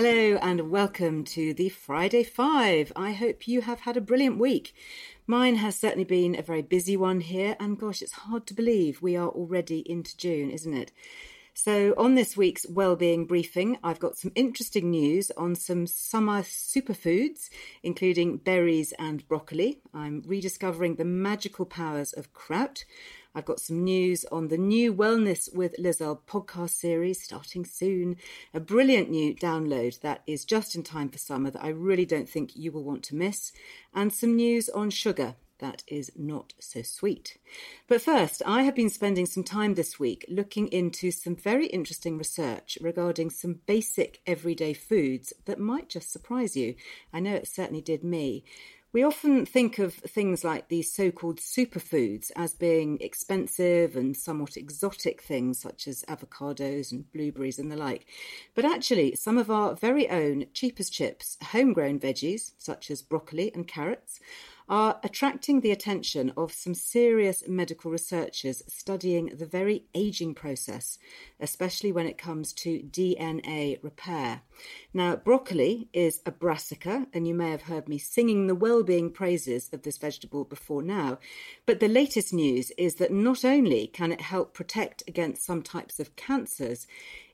Hello and welcome to the Friday Five. I hope you have had a brilliant week. Mine has certainly been a very busy one here, and gosh, it's hard to believe we are already into June, isn't it? So, on this week's Wellbeing Briefing, I've got some interesting news on some summer superfoods, including berries and broccoli. I'm rediscovering the magical powers of kraut. I've got some news on the new Wellness with Liz Earle podcast series starting soon. A brilliant new download that is just in time for summer that I really don't think you will want to miss. And some news on sugar that is not so sweet. But first, I have been spending some time this week looking into some very interesting research regarding some basic everyday foods that might just surprise you. I know it certainly did me. We often think of things like these so called superfoods as being expensive and somewhat exotic things such as avocados and blueberries and the like. But actually, some of our very own cheap as chips homegrown veggies, such as broccoli and carrots, are attracting the attention of some serious medical researchers studying the very aging process, especially when it comes to DNA repair. Now, broccoli is a brassica, and you may have heard me singing the well-being praises of this vegetable before now. But the latest news is that not only can it help protect against some types of cancers,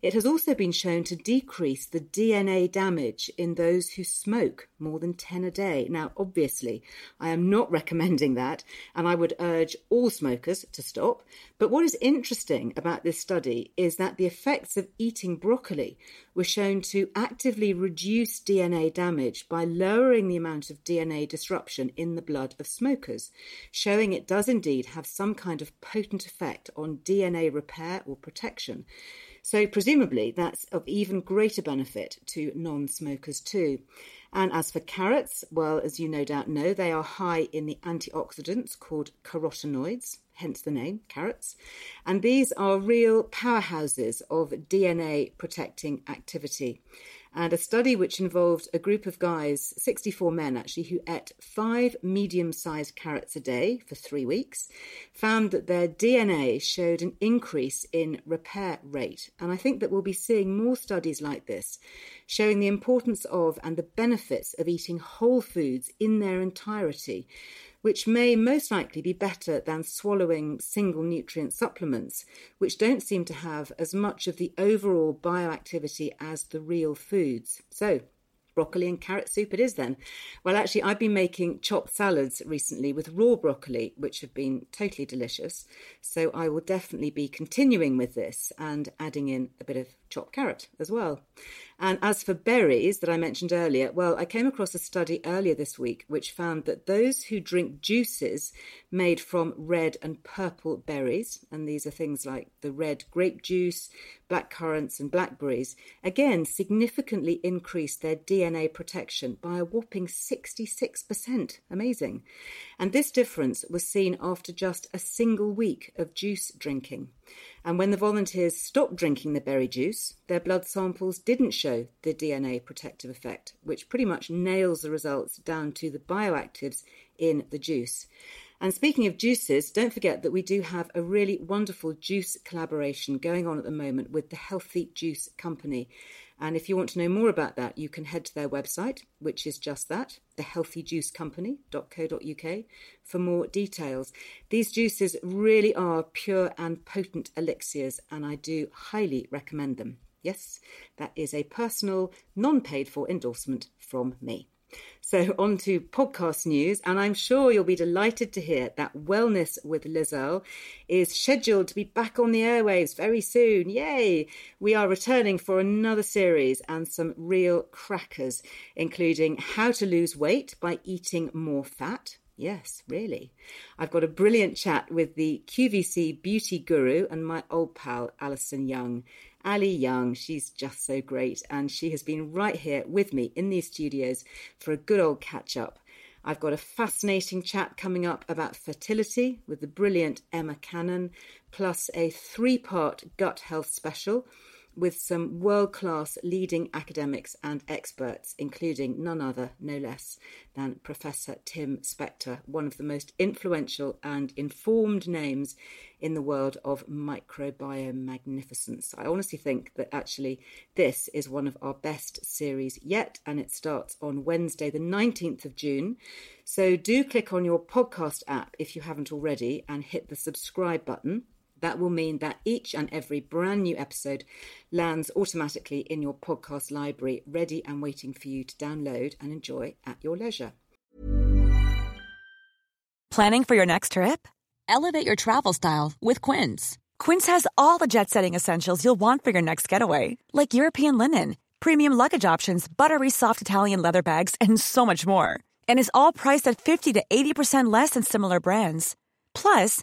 it has also been shown to decrease the DNA damage in those who smoke more than 10 a day. Now, obviously, I am not recommending that, and I would urge all smokers to stop. But what is interesting about this study is that the effects of eating broccoli were shown to actively reduce DNA damage by lowering the amount of DNA disruption in the blood of smokers, showing it does indeed have some kind of potent effect on DNA repair or protection. So, presumably, that's of even greater benefit to non smokers too. And as for carrots, well, as you no doubt know, they are high in the antioxidants called carotenoids, hence the name, carrots. And these are real powerhouses of DNA protecting activity and a study which involved a group of guys, 64 men actually, who ate five medium sized carrots a day for three weeks, found that their DNA showed an increase in repair rate. And I think that we'll be seeing more studies like this, showing the importance of and the benefits of eating whole foods in their entirety which may most likely be better than swallowing single nutrient supplements, which don't seem to have as much of the overall bioactivity as the real foods. So, broccoli and carrot soup it is then. Well, actually, I've been making chopped salads recently with raw broccoli, which have been totally delicious. So I will definitely be continuing with this and adding in a bit of chopped carrot as well. And as for berries that I mentioned earlier, well, I came across a study earlier this week which found that those who drink juices made from red and purple berries, and these are things like the red grape juice, black currants, and blackberries, again significantly increased their DNA protection by a whopping 66%. Amazing. And this difference was seen after just a single week of juice drinking. And when the volunteers stopped drinking the berry juice, their blood samples didn't show the DNA protective effect, which pretty much nails the results down to the bioactives in the juice. And speaking of juices, don't forget that we do have a really wonderful juice collaboration going on at the moment with the Healthy Juice Company. And if you want to know more about that, you can head to their website, which is just that, thehealthyjuicecompany.co.uk, for more details. These juices really are pure and potent elixirs, and I do highly recommend them. Yes, that is a personal, non paid for endorsement from me. So, on to podcast news, and I'm sure you'll be delighted to hear that Wellness with Liz Earle is scheduled to be back on the airwaves very soon. Yay! We are returning for another series and some real crackers, including how to lose weight by eating more fat. Yes, really. I've got a brilliant chat with the QVC beauty guru and my old pal, Alison Young. Ali Young. She's just so great, and she has been right here with me in these studios for a good old catch up. I've got a fascinating chat coming up about fertility with the brilliant Emma Cannon, plus a three part gut health special with some world class leading academics and experts, including none other, no less than Professor Tim Spector, one of the most influential and informed names in the world of microbiome magnificence. I honestly think that actually this is one of our best series yet, and it starts on Wednesday, the 19th of June. So do click on your podcast app if you haven't already and hit the subscribe button that will mean that each and every brand new episode lands automatically in your podcast library, ready and waiting for you to download and enjoy at your leisure. Planning for your next trip? Elevate your travel style with Quince. Quince has all the jet setting essentials you'll want for your next getaway, like European linen, premium luggage options, buttery soft Italian leather bags, and so much more. And is all priced at 50 to 80% less than similar brands. Plus,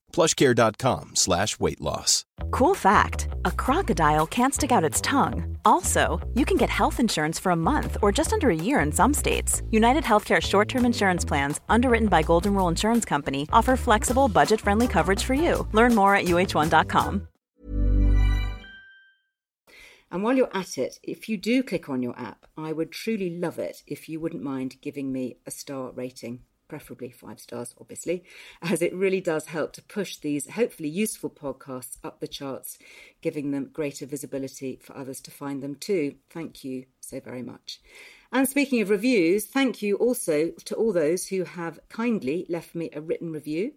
plushcare.com slash weight loss. Cool fact a crocodile can't stick out its tongue. Also, you can get health insurance for a month or just under a year in some states. United Healthcare short term insurance plans, underwritten by Golden Rule Insurance Company, offer flexible, budget friendly coverage for you. Learn more at uh1.com. And while you're at it, if you do click on your app, I would truly love it if you wouldn't mind giving me a star rating preferably five stars, obviously, as it really does help to push these hopefully useful podcasts up the charts, giving them greater visibility for others to find them too. Thank you so very much. And speaking of reviews, thank you also to all those who have kindly left me a written review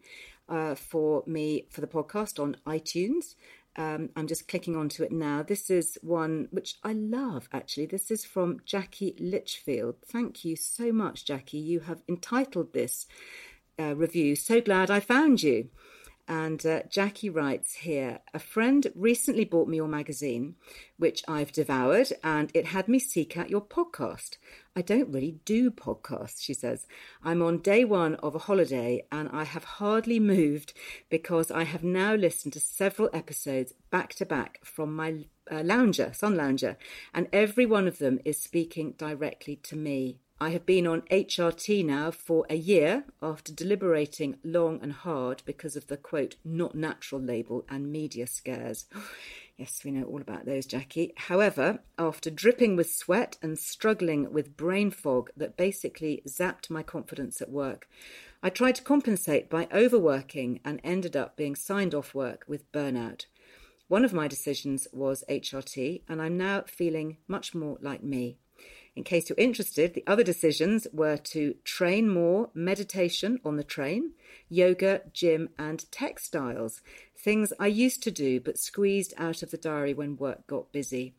uh, for me for the podcast on iTunes. Um, I'm just clicking onto it now. This is one which I love, actually. This is from Jackie Litchfield. Thank you so much, Jackie. You have entitled this uh, review, So Glad I Found You. And uh, Jackie writes here A friend recently bought me your magazine, which I've devoured, and it had me seek out your podcast. I don't really do podcasts, she says. I'm on day one of a holiday, and I have hardly moved because I have now listened to several episodes back to back from my uh, lounger, sun lounger, and every one of them is speaking directly to me. I have been on HRT now for a year after deliberating long and hard because of the quote, not natural label and media scares. Yes, we know all about those, Jackie. However, after dripping with sweat and struggling with brain fog that basically zapped my confidence at work, I tried to compensate by overworking and ended up being signed off work with burnout. One of my decisions was HRT, and I'm now feeling much more like me. In case you're interested, the other decisions were to train more meditation on the train, yoga, gym, and textiles, things I used to do but squeezed out of the diary when work got busy.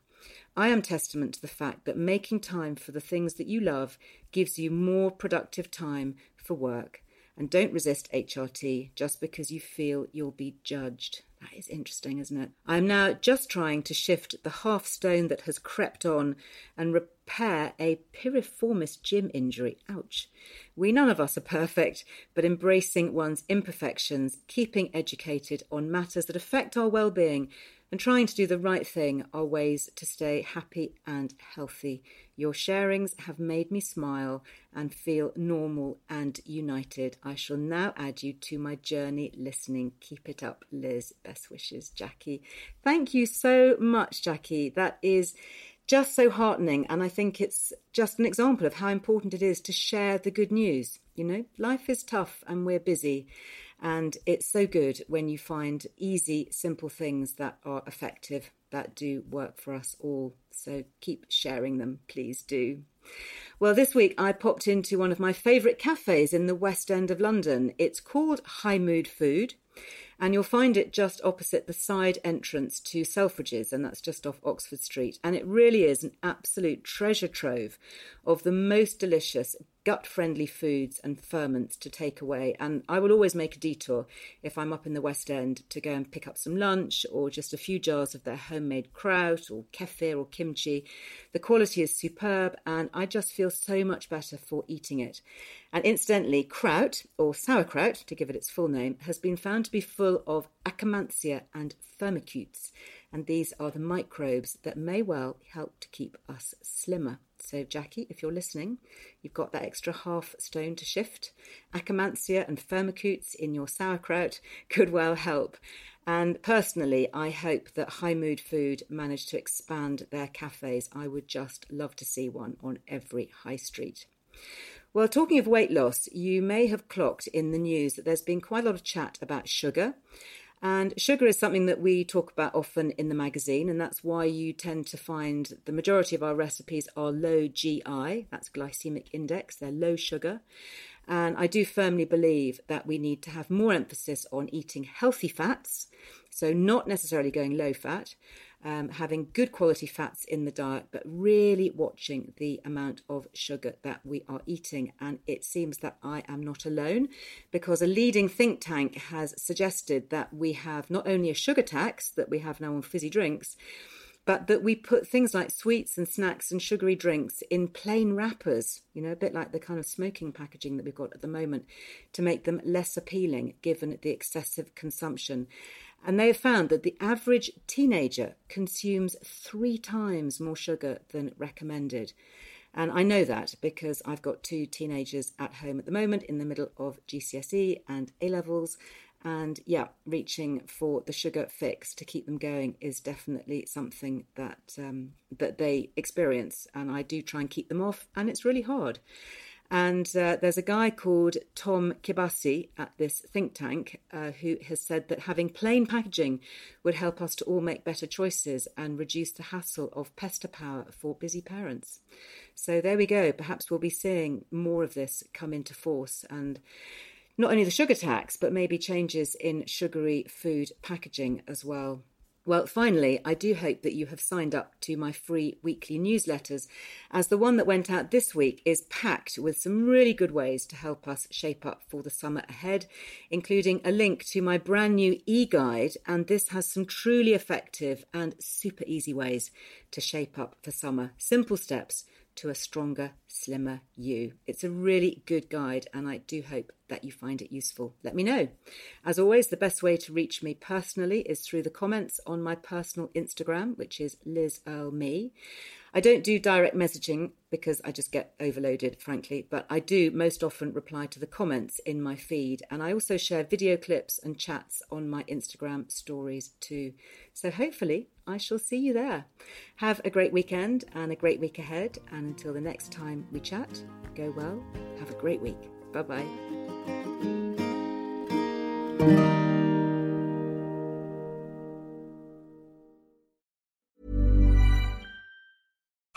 I am testament to the fact that making time for the things that you love gives you more productive time for work. And don't resist HRT just because you feel you'll be judged. That is interesting, isn't it? I am now just trying to shift the half stone that has crept on and repair a piriformis gym injury. Ouch. We none of us are perfect, but embracing one's imperfections, keeping educated on matters that affect our well being, and trying to do the right thing are ways to stay happy and healthy. Your sharings have made me smile and feel normal and united. I shall now add you to my journey listening. Keep it up, Liz. Best wishes, Jackie. Thank you so much, Jackie. That is just so heartening. And I think it's just an example of how important it is to share the good news. You know, life is tough and we're busy. And it's so good when you find easy, simple things that are effective, that do work for us all. So keep sharing them, please do. Well, this week I popped into one of my favourite cafes in the West End of London. It's called High Mood Food and you'll find it just opposite the side entrance to Selfridges, and that's just off Oxford Street. And it really is an absolute treasure trove of the most delicious, gut friendly foods and ferments to take away. And I will always make a detour if I'm up in the West End to go and pick up some lunch or just a few jars of their homemade kraut or kefir or kimchi. The quality is superb, and I just feel so much better for eating it. And incidentally, kraut, or sauerkraut to give it its full name, has been found to be full of akkermansia and firmicutes. And these are the microbes that may well help to keep us slimmer. So, Jackie, if you're listening, you've got that extra half stone to shift. Akkermansia and firmicutes in your sauerkraut could well help. And personally, I hope that High Mood Food manage to expand their cafes. I would just love to see one on every high street. Well, talking of weight loss, you may have clocked in the news that there's been quite a lot of chat about sugar. And sugar is something that we talk about often in the magazine, and that's why you tend to find the majority of our recipes are low GI, that's glycemic index, they're low sugar. And I do firmly believe that we need to have more emphasis on eating healthy fats, so not necessarily going low fat, um, having good quality fats in the diet, but really watching the amount of sugar that we are eating. And it seems that I am not alone because a leading think tank has suggested that we have not only a sugar tax that we have now on fizzy drinks, but that we put things like sweets and snacks and sugary drinks in plain wrappers, you know, a bit like the kind of smoking packaging that we've got at the moment, to make them less appealing given the excessive consumption. And they have found that the average teenager consumes three times more sugar than recommended. And I know that because I've got two teenagers at home at the moment in the middle of GCSE and A levels. And yeah, reaching for the sugar fix to keep them going is definitely something that um, that they experience, and I do try and keep them off, and it's really hard. And uh, there's a guy called Tom Kibasi at this think tank uh, who has said that having plain packaging would help us to all make better choices and reduce the hassle of pester power for busy parents. So there we go. Perhaps we'll be seeing more of this come into force and not only the sugar tax, but maybe changes in sugary food packaging as well. Well, finally, I do hope that you have signed up to my free weekly newsletters, as the one that went out this week is packed with some really good ways to help us shape up for the summer ahead, including a link to my brand new e guide. And this has some truly effective and super easy ways to shape up for summer. Simple steps to a stronger, slimmer you. It's a really good guide, and I do hope that you find it useful. Let me know. As always, the best way to reach me personally is through the comments on my personal Instagram, which is Liz Earle Me. I don't do direct messaging because I just get overloaded, frankly, but I do most often reply to the comments in my feed. And I also share video clips and chats on my Instagram stories too. So hopefully, I shall see you there. Have a great weekend and a great week ahead. And until the next time we chat, go well. Have a great week. Bye bye.